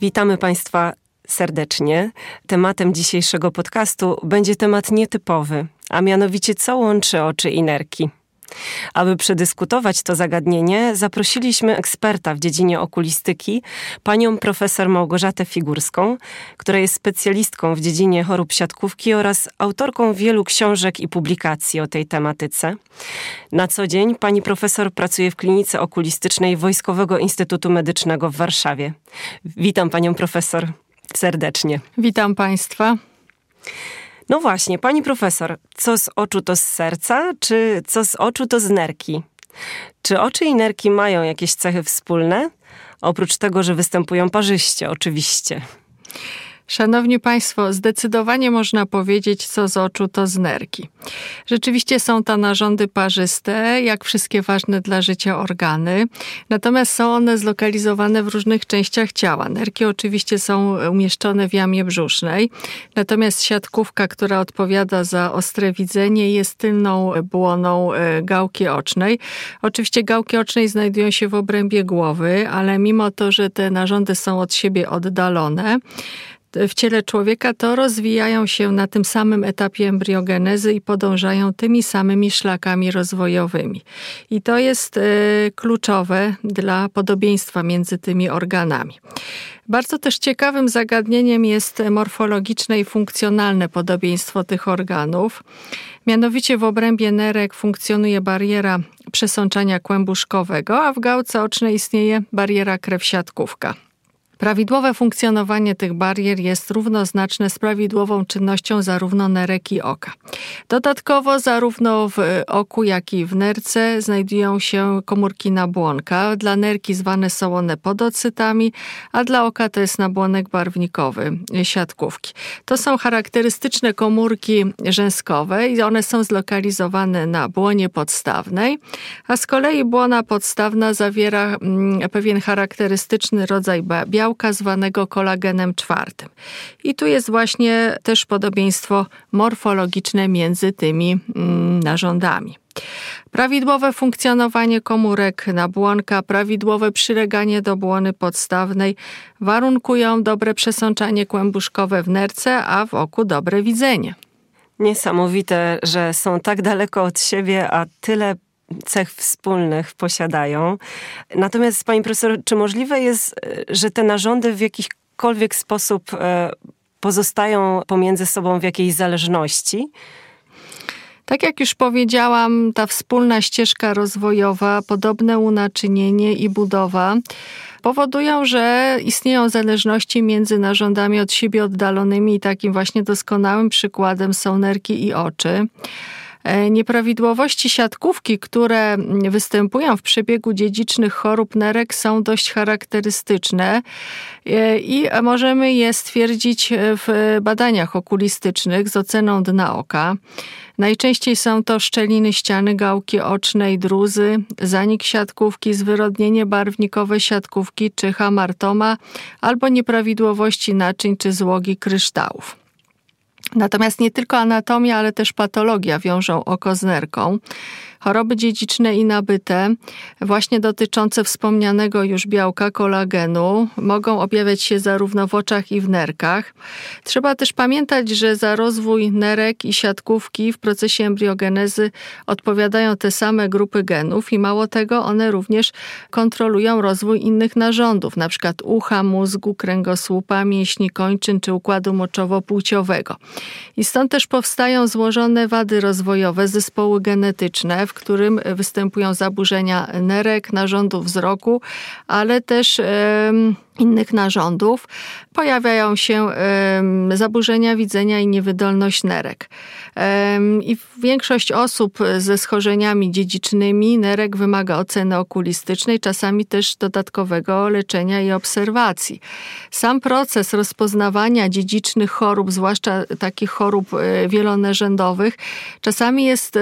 Witamy Państwa serdecznie. Tematem dzisiejszego podcastu będzie temat nietypowy, a mianowicie co łączy oczy i nerki. Aby przedyskutować to zagadnienie, zaprosiliśmy eksperta w dziedzinie okulistyki, panią profesor Małgorzatę Figurską, która jest specjalistką w dziedzinie chorób siatkówki oraz autorką wielu książek i publikacji o tej tematyce. Na co dzień pani profesor pracuje w klinice okulistycznej Wojskowego Instytutu Medycznego w Warszawie. Witam panią profesor serdecznie. Witam państwa. No właśnie, pani profesor, co z oczu to z serca, czy co z oczu to z nerki? Czy oczy i nerki mają jakieś cechy wspólne? Oprócz tego, że występują parzyście, oczywiście. Szanowni Państwo, zdecydowanie można powiedzieć, co z oczu, to z nerki. Rzeczywiście są to narządy parzyste, jak wszystkie ważne dla życia organy, natomiast są one zlokalizowane w różnych częściach ciała. Nerki oczywiście są umieszczone w jamie brzusznej, natomiast siatkówka, która odpowiada za ostre widzenie, jest tylną błoną e, gałki ocznej. Oczywiście gałki ocznej znajdują się w obrębie głowy, ale mimo to, że te narządy są od siebie oddalone, w ciele człowieka, to rozwijają się na tym samym etapie embriogenezy i podążają tymi samymi szlakami rozwojowymi. I to jest e, kluczowe dla podobieństwa między tymi organami. Bardzo też ciekawym zagadnieniem jest morfologiczne i funkcjonalne podobieństwo tych organów. Mianowicie w obrębie nerek funkcjonuje bariera przesączania kłębuszkowego, a w gałce ocznej istnieje bariera krewsiatkówka. Prawidłowe funkcjonowanie tych barier jest równoznaczne z prawidłową czynnością zarówno nerek i oka. Dodatkowo zarówno w oku, jak i w nerce znajdują się komórki nabłonka. Dla nerki zwane są one podocytami, a dla oka to jest nabłonek barwnikowy, siatkówki. To są charakterystyczne komórki rzęskowe i one są zlokalizowane na błonie podstawnej, a z kolei błona podstawna zawiera mm, pewien charakterystyczny rodzaj białka, białka zwanego kolagenem czwartym. I tu jest właśnie też podobieństwo morfologiczne między tymi mm, narządami. Prawidłowe funkcjonowanie komórek nabłonka, prawidłowe przyleganie do błony podstawnej warunkują dobre przesączanie kłębuszkowe w nerce, a w oku dobre widzenie. Niesamowite, że są tak daleko od siebie, a tyle cech wspólnych posiadają. Natomiast, pani profesor, czy możliwe jest, że te narządy w jakikolwiek sposób e, pozostają pomiędzy sobą w jakiejś zależności? Tak jak już powiedziałam, ta wspólna ścieżka rozwojowa, podobne unaczynienie i budowa powodują, że istnieją zależności między narządami od siebie oddalonymi i takim właśnie doskonałym przykładem są nerki i oczy. E, nieprawidłowości siatkówki, które występują w przebiegu dziedzicznych chorób nerek są dość charakterystyczne e, i możemy je stwierdzić w badaniach okulistycznych z oceną dna oka. Najczęściej są to szczeliny ściany gałki ocznej, druzy, zanik siatkówki, zwyrodnienie barwnikowe siatkówki czy hamartoma albo nieprawidłowości naczyń czy złogi kryształów. Natomiast nie tylko anatomia, ale też patologia wiążą oko z nerką. Choroby dziedziczne i nabyte, właśnie dotyczące wspomnianego już białka kolagenu, mogą objawiać się zarówno w oczach i w nerkach. Trzeba też pamiętać, że za rozwój nerek i siatkówki w procesie embriogenezy odpowiadają te same grupy genów i mało tego, one również kontrolują rozwój innych narządów, np. ucha, mózgu, kręgosłupa, mięśni kończyn czy układu moczowo-płciowego. I stąd też powstają złożone wady rozwojowe, zespoły genetyczne, w którym występują zaburzenia nerek, narządu wzroku, ale też innych narządów, pojawiają się zaburzenia widzenia i niewydolność nerek. I większość osób ze schorzeniami dziedzicznymi nerek wymaga oceny okulistycznej, czasami też dodatkowego leczenia i obserwacji. Sam proces rozpoznawania dziedzicznych chorób, zwłaszcza takich chorób e, wielonerzędowych, czasami jest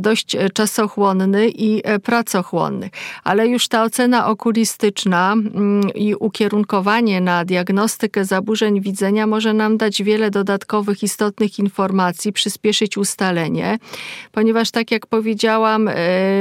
dość czasochłonny i e, pracochłonny, ale już ta ocena okulistyczna mm, i ukierunkowanie na diagnostykę zaburzeń widzenia może nam dać wiele dodatkowych istotnych informacji, przyspieszyć ustalenie, ponieważ tak jak powiedziałam, e,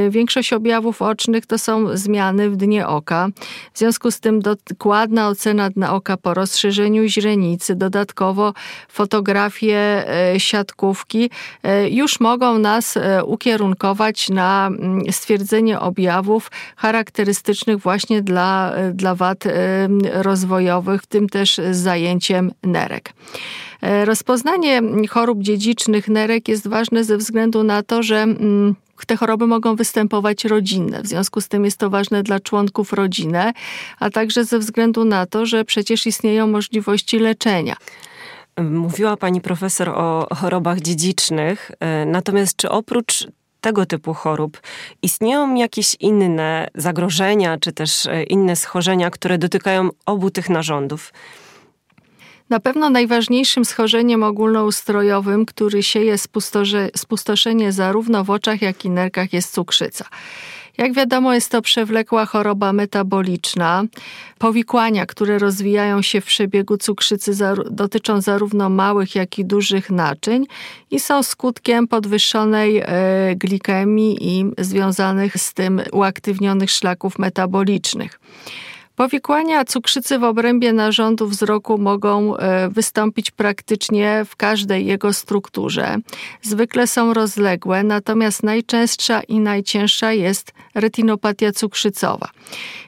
większość objawów ocznych to są zmiany w dnie oka. W związku z tym dokładna ocena dna oka po rozszerzeniu źrenicy, dodatkowo fotografie e, siatkówki e, już mogą nas ukierunkować na mm, stwierdzenie objawów charakterystycznych właśnie dla, dla wad rozwojowych, w tym też z zajęciem nerek. E, rozpoznanie chorób dziedzicznych nerek jest ważne ze względu na to, że mm, te choroby mogą występować rodzinne. W związku z tym jest to ważne dla członków rodziny, a także ze względu na to, że przecież istnieją możliwości leczenia. Mówiła pani profesor o chorobach dziedzicznych, e, natomiast czy oprócz tego typu chorób istnieją jakieś inne zagrożenia, czy też e, inne schorzenia, które dotykają obu tych narządów? Na pewno najważniejszym schorzeniem ogólnoustrojowym, który sieje spustoszenie zarówno w oczach, jak i nerkach, jest cukrzyca. Jak wiadomo, jest to przewlekła choroba metaboliczna. Powikłania, które rozwijają się w przebiegu cukrzycy, dotyczą zarówno małych, jak i dużych naczyń i są skutkiem podwyższonej e, glikemii i związanych z tym uaktywnionych szlaków metabolicznych. Powikłania cukrzycy w obrębie narządu wzroku mogą e, wystąpić praktycznie w każdej jego strukturze. Zwykle są rozległe, natomiast najczęstsza i najcięższa jest retinopatia cukrzycowa.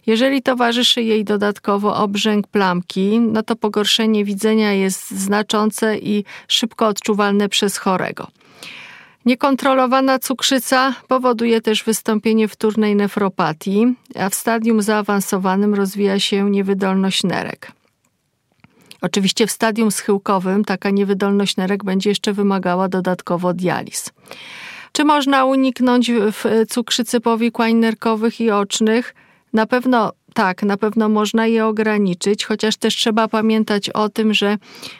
Jeżeli towarzyszy jej dodatkowo obrzęk plamki, no to pogorszenie widzenia jest znaczące i szybko odczuwalne przez chorego. Niekontrolowana cukrzyca powoduje też wystąpienie wtórnej nefropatii, a w stadium zaawansowanym rozwija się niewydolność nerek. Oczywiście w stadium schyłkowym taka niewydolność nerek będzie jeszcze wymagała dodatkowo dializ. Czy można uniknąć w cukrzycy powikłań nerkowych i ocznych? Na pewno tak, na pewno można je ograniczyć, chociaż też trzeba pamiętać o tym, że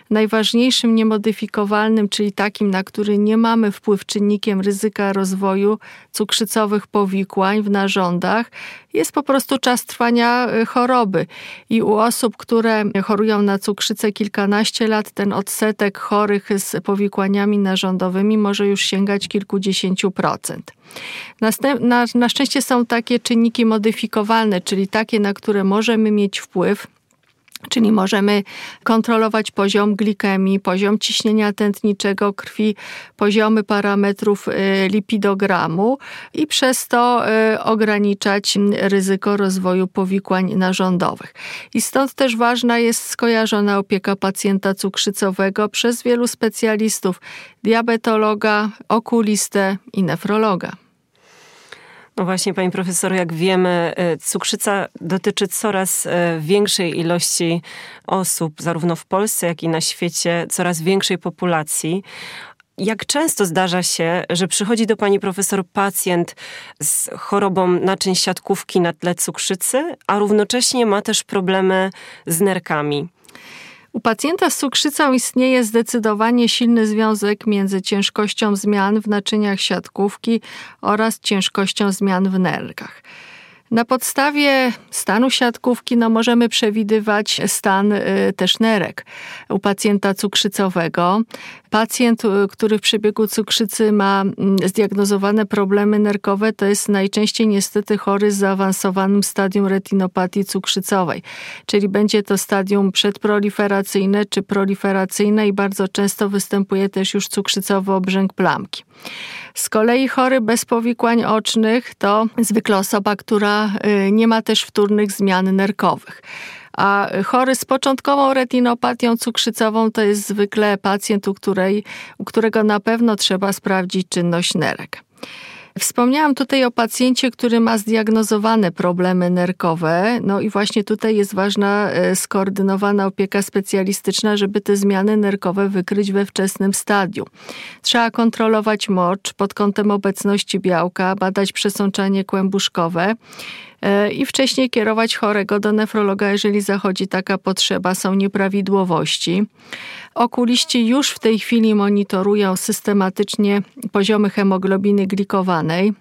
najważniejszym niemodyfikowalnym, czyli takim, na który nie mamy wpływ czynnikiem ryzyka rozwoju cukrzycowych powikłań w narządach, jest po prostu czas trwania y, choroby. I u osób, które chorują na cukrzycę kilkanaście lat, ten odsetek chorych z powikłaniami narządowymi może już sięgać kilkudziesięciu procent. Następ, na, na szczęście są takie czynniki modyfikowalne, czyli takie, na które możemy mieć wpływ Czyli możemy kontrolować poziom glikemii, poziom ciśnienia tętniczego krwi, poziomy parametrów y, lipidogramu i przez to y, ograniczać ryzyko rozwoju powikłań narządowych. I stąd też ważna jest skojarzona opieka pacjenta cukrzycowego przez wielu specjalistów, diabetologa, okulistę i nefrologa. No właśnie, pani profesor, jak wiemy, e, cukrzyca dotyczy coraz e, większej ilości osób, zarówno w Polsce, jak i na świecie, coraz większej populacji. Jak często zdarza się, że przychodzi do pani profesor pacjent z chorobą naczyń siatkówki na tle cukrzycy, a równocześnie ma też problemy z nerkami? U pacjenta z cukrzycą istnieje zdecydowanie silny związek między ciężkością zmian w naczyniach siatkówki oraz ciężkością zmian w nerkach. Na podstawie stanu siatkówki no, możemy przewidywać stan y, też nerek u pacjenta cukrzycowego. Pacjent, y, który w przebiegu cukrzycy ma mm, zdiagnozowane problemy nerkowe, to jest najczęściej niestety chory z zaawansowanym stadium retinopatii cukrzycowej, czyli będzie to stadium przedproliferacyjne czy proliferacyjne i bardzo często występuje też już cukrzycowy obrzęk plamki. Z kolei chory bez powikłań ocznych to zwykle osoba, która y, nie ma też wtórnych zmian nerkowych. A chory z początkową retinopatią cukrzycową to jest zwykle pacjent, u, której, u którego na pewno trzeba sprawdzić czynność nerek. Wspomniałam tutaj o pacjencie, który ma zdiagnozowane problemy nerkowe. No i właśnie tutaj jest ważna e, skoordynowana opieka specjalistyczna, żeby te zmiany nerkowe wykryć we wczesnym stadium. Trzeba kontrolować mocz pod kątem obecności białka, badać przesączanie kłębuszkowe. E, i wcześniej kierować chorego do nefrologa, jeżeli zachodzi taka potrzeba, są nieprawidłowości. Okuliści już w tej chwili monitorują systematycznie poziomy hemoglobiny glikowanej.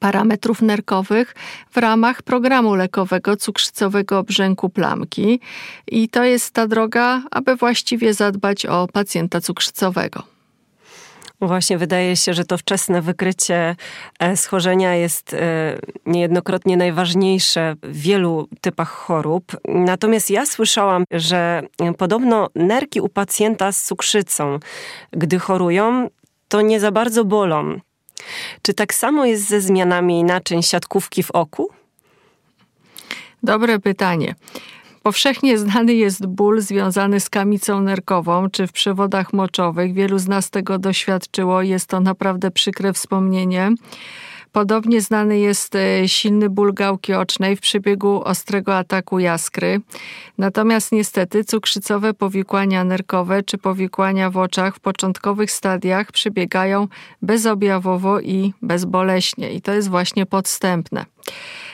parametrów nerkowych w ramach programu lekowego cukrzycowego obrzęku plamki. I to jest ta droga, aby właściwie zadbać o pacjenta cukrzycowego. Właśnie wydaje się, że to wczesne wykrycie e, schorzenia jest e, niejednokrotnie najważniejsze w wielu typach chorób. Natomiast ja słyszałam, że podobno nerki u pacjenta z cukrzycą, gdy chorują, to nie za bardzo bolą. Czy tak samo jest ze zmianami naczyń siatkówki w oku? Dobre pytanie. Powszechnie znany jest ból związany z kamicą nerkową czy w przewodach moczowych. Wielu z nas tego doświadczyło. Jest to naprawdę przykre wspomnienie. Podobnie znany jest e, silny ból gałki ocznej w przebiegu ostrego ataku jaskry. Natomiast niestety cukrzycowe powikłania nerkowe czy powikłania w oczach w początkowych stadiach przebiegają bezobjawowo i bezboleśnie. I to jest właśnie podstępne.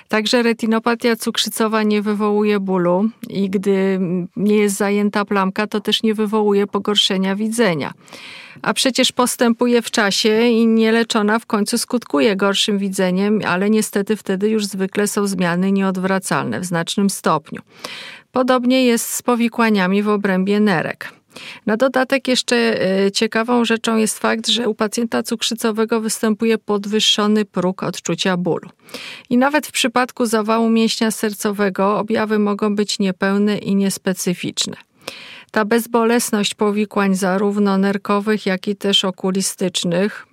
Także retinopatia cukrzycowa nie wywołuje bólu i gdy nie jest zajęta plamka, to też nie wywołuje pogorszenia widzenia. A przecież postępuje w czasie i nieleczona w końcu skutkuje gorszym widzeniem, ale niestety wtedy już zwykle są zmiany nieodwracalne w znacznym stopniu. Podobnie jest z powikłaniami w obrębie nerek. Na dodatek jeszcze e, ciekawą rzeczą jest fakt, że u pacjenta cukrzycowego występuje podwyższony próg odczucia bólu. I nawet w przypadku zawału mięśnia sercowego objawy mogą być niepełne i niespecyficzne. Ta bezbolesność powikłań zarówno nerkowych, jak i też okulistycznych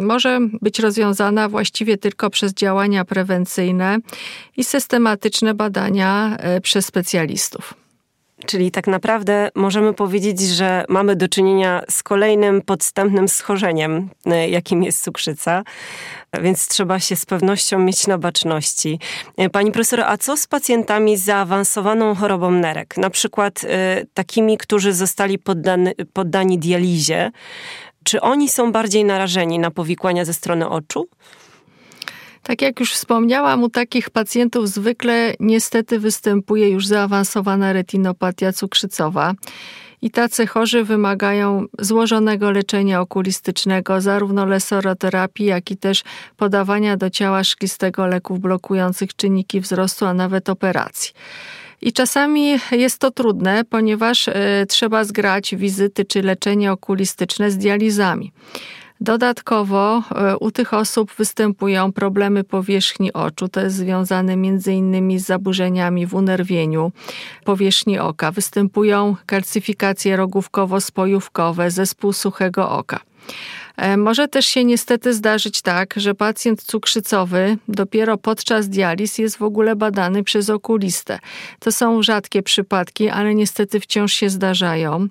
może być rozwiązana właściwie tylko przez działania prewencyjne i systematyczne badania e, przez specjalistów. Czyli tak naprawdę możemy powiedzieć, że mamy do czynienia z kolejnym podstępnym schorzeniem, e, jakim jest cukrzyca, więc trzeba się z pewnością mieć na baczności. E, pani profesor, a co z pacjentami z zaawansowaną chorobą nerek? Na przykład e, takimi, którzy zostali poddani, poddani dializie. Czy oni są bardziej narażeni na powikłania ze strony oczu? Tak jak już wspomniałam, u takich pacjentów zwykle niestety występuje już zaawansowana retinopatia cukrzycowa. I tacy chorzy wymagają złożonego leczenia okulistycznego, zarówno lesoroterapii, jak i też podawania do ciała szklistego leków blokujących czynniki wzrostu, a nawet operacji. I czasami jest to trudne, ponieważ y, trzeba zgrać wizyty czy leczenie okulistyczne z dializami. Dodatkowo e, u tych osób występują problemy powierzchni oczu. To jest związane m.in. z zaburzeniami w unerwieniu powierzchni oka. Występują kalcyfikacje rogówkowo-spojówkowe, zespół suchego oka. E, może też się niestety zdarzyć tak, że pacjent cukrzycowy dopiero podczas dializ jest w ogóle badany przez okulistę. To są rzadkie przypadki, ale niestety wciąż się zdarzają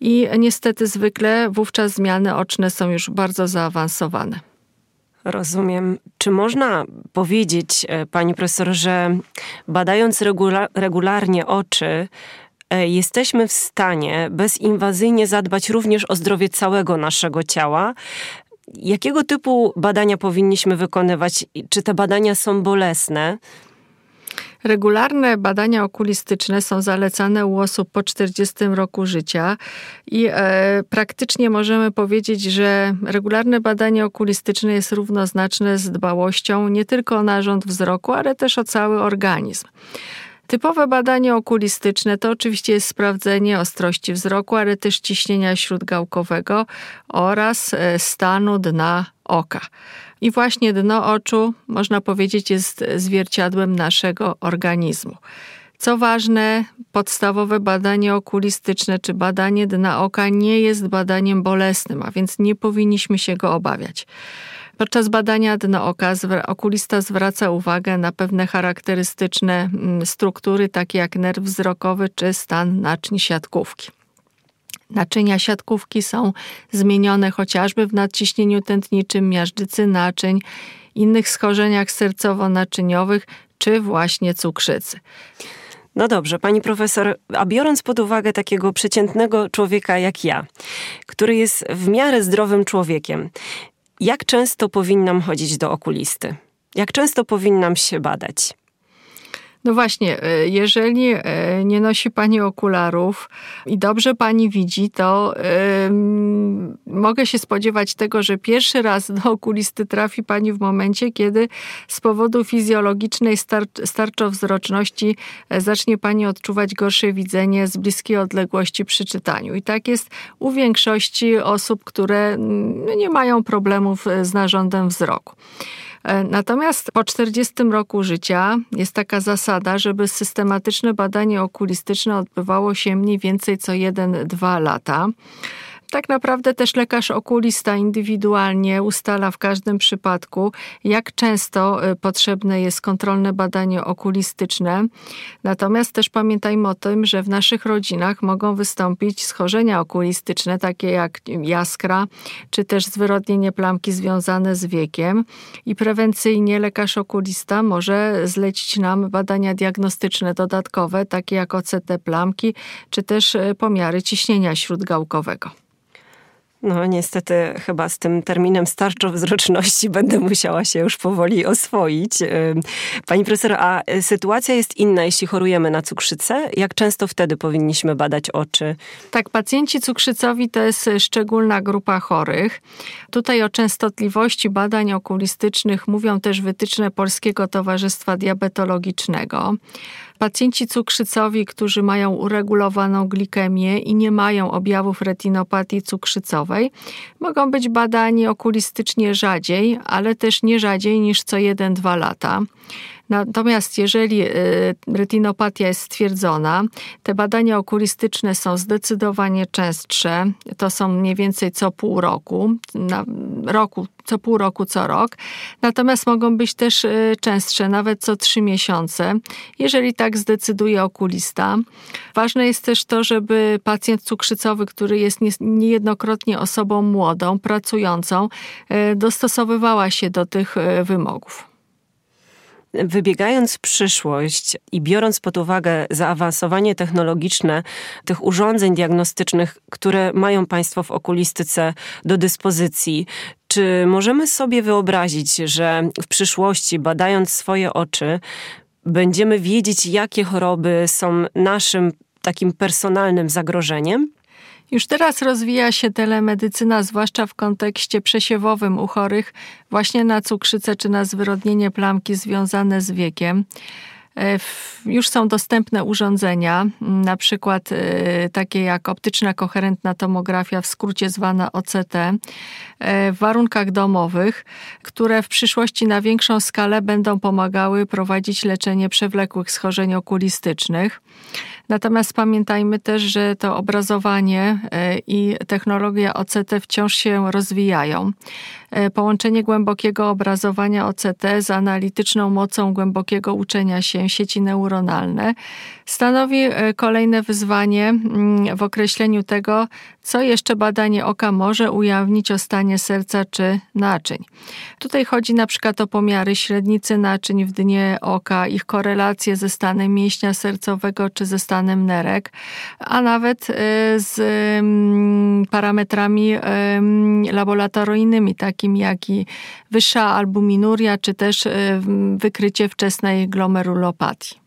i niestety zwykle wówczas zmiany oczne są już bardzo zaawansowane. Rozumiem. Czy można powiedzieć, e, pani profesor, że badając regularnie oczy, jesteśmy w stanie bezinwazyjnie zadbać również o zdrowie całego naszego ciała. Jakiego typu badania powinniśmy wykonywać? Czy te badania są bolesne? Regularne badania okulistyczne są zalecane u osób po 40 roku życia i e, praktycznie możemy powiedzieć, że regularne badanie okulistyczne jest równoznaczne z dbałością nie tylko o narząd wzroku, ale też o cały organizm. Typowe badanie okulistyczne to oczywiście jest sprawdzenie ostrości wzroku, ale też ciśnienia śródgałkowego oraz e, stanu dna oka. I właśnie dno oczu, można powiedzieć, jest zwierciadłem naszego organizmu. Co ważne, podstawowe badanie okulistyczne czy badanie dna oka nie jest badaniem bolesnym, a więc nie powinniśmy się go obawiać. Podczas badania dna oka okulista zwraca uwagę na pewne charakterystyczne mm, struktury, takie jak nerw wzrokowy czy stan naczyń siatkówki. Naczynia siatkówki są zmienione chociażby w nadciśnieniu tętniczym, miażdżycy naczyń, innych schorzeniach sercowo-naczyniowych czy właśnie cukrzycy. No dobrze, pani profesor, a biorąc pod uwagę takiego przeciętnego człowieka jak ja, który jest w miarę zdrowym człowiekiem, jak często powinnam chodzić do okulisty? Jak często powinnam się badać? No właśnie, e, jeżeli e, nie nosi Pani okularów i dobrze Pani widzi, to mogę się spodziewać tego, że pierwszy raz do okulisty trafi Pani w momencie, kiedy z powodu fizjologicznej starczowzroczności e, zacznie Pani odczuwać gorsze widzenie z bliskiej odległości przy czytaniu. I tak jest u większości osób, które no, nie mają problemów z narządem wzroku. E, natomiast po 40 roku życia jest taka zasada, żeby systematyczne badanie okulistyczne odbywało się mniej więcej co 1-2 lata. Tak naprawdę też lekarz okulista indywidualnie ustala w każdym przypadku, jak często y, potrzebne jest kontrolne badanie okulistyczne. Natomiast też pamiętajmy o tym, że w naszych rodzinach mogą wystąpić schorzenia okulistyczne, takie jak jaskra, czy też zwyrodnienie plamki związane z wiekiem. I prewencyjnie lekarz okulista może zlecić nam badania diagnostyczne dodatkowe, takie jak OCT plamki, czy też y, pomiary ciśnienia śródgałkowego. No niestety chyba z tym terminem starczowzroczności będę musiała się już powoli oswoić. Pani profesor, a sytuacja jest inna, jeśli chorujemy na cukrzycę? Jak często wtedy powinniśmy badać oczy? Tak, pacjenci cukrzycowi to jest szczególna grupa chorych. Tutaj o częstotliwości badań okulistycznych mówią też wytyczne Polskiego Towarzystwa Diabetologicznego. Pacjenci cukrzycowi, którzy mają uregulowaną glikemię i nie mają objawów retinopatii cukrzycowej, mogą być badani okulistycznie rzadziej, ale też nie rzadziej niż co 1-2 lata. Natomiast jeżeli y, retinopatia jest stwierdzona, te badania okulistyczne są zdecydowanie częstsze. To są mniej więcej co pół roku, na roku, co pół roku, co rok. Natomiast mogą być też y, częstsze, nawet co trzy miesiące, jeżeli tak zdecyduje okulista. Ważne jest też to, żeby pacjent cukrzycowy, który jest niejednokrotnie osobą młodą, pracującą, y, dostosowywała się do tych wymogów. Wybiegając w przyszłość i biorąc pod uwagę zaawansowanie technologiczne tych urządzeń diagnostycznych, które mają Państwo w okulistyce do dyspozycji, czy możemy sobie wyobrazić, że w przyszłości, badając swoje oczy, będziemy wiedzieć, jakie choroby są naszym takim personalnym zagrożeniem? Już teraz rozwija się telemedycyna, zwłaszcza w kontekście przesiewowym u chorych właśnie na cukrzycę czy na zwyrodnienie plamki związane z wiekiem. E, już są dostępne urządzenia, na przykład e, takie jak optyczna koherentna tomografia, w skrócie zwana OCT, e, w warunkach domowych, które w przyszłości na większą skalę będą pomagały prowadzić leczenie przewlekłych schorzeń okulistycznych. Natomiast pamiętajmy też, że to obrazowanie e, i technologia OCT wciąż się rozwijają. E, połączenie głębokiego obrazowania OCT z analityczną mocą głębokiego uczenia się sieci neuronalne stanowi e, kolejne wyzwanie mm, w określeniu tego, co jeszcze badanie oka może ujawnić o stanie serca czy naczyń. Tutaj chodzi na przykład o pomiary średnicy naczyń w dnie oka, ich korelacje ze stanem mięśnia sercowego czy ze stanem nerek, a nawet e, z mm, parametrami laboratoryjnymi, takimi jak i wyższa albuminuria, czy też e, wykrycie wczesnej glomerulopatii.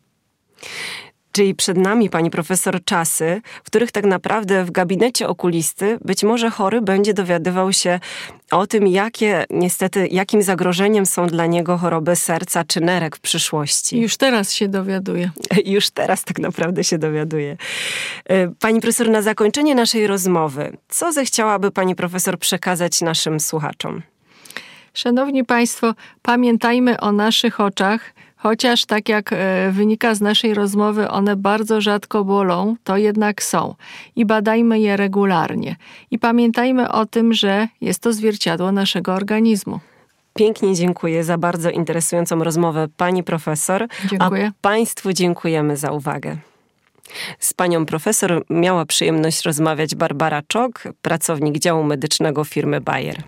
Czyli przed nami, pani profesor, czasy, w których tak naprawdę w gabinecie okulisty być może chory będzie dowiadywał się o tym, jakie niestety, jakim zagrożeniem są dla niego choroby serca czy nerek w przyszłości. Już teraz się dowiaduje. Już teraz tak naprawdę się dowiaduje. E, pani profesor, na zakończenie naszej rozmowy, co zechciałaby pani profesor przekazać naszym słuchaczom? Szanowni Państwo, pamiętajmy o naszych oczach, Chociaż tak jak e, wynika z naszej rozmowy, one bardzo rzadko bolą, to jednak są. I badajmy je regularnie. I pamiętajmy o tym, że jest to zwierciadło naszego organizmu. Pięknie dziękuję za bardzo interesującą rozmowę pani profesor. Dziękuję. A państwu dziękujemy za uwagę. Z panią profesor miała przyjemność rozmawiać Barbara Czok, pracownik działu medycznego firmy Bayer.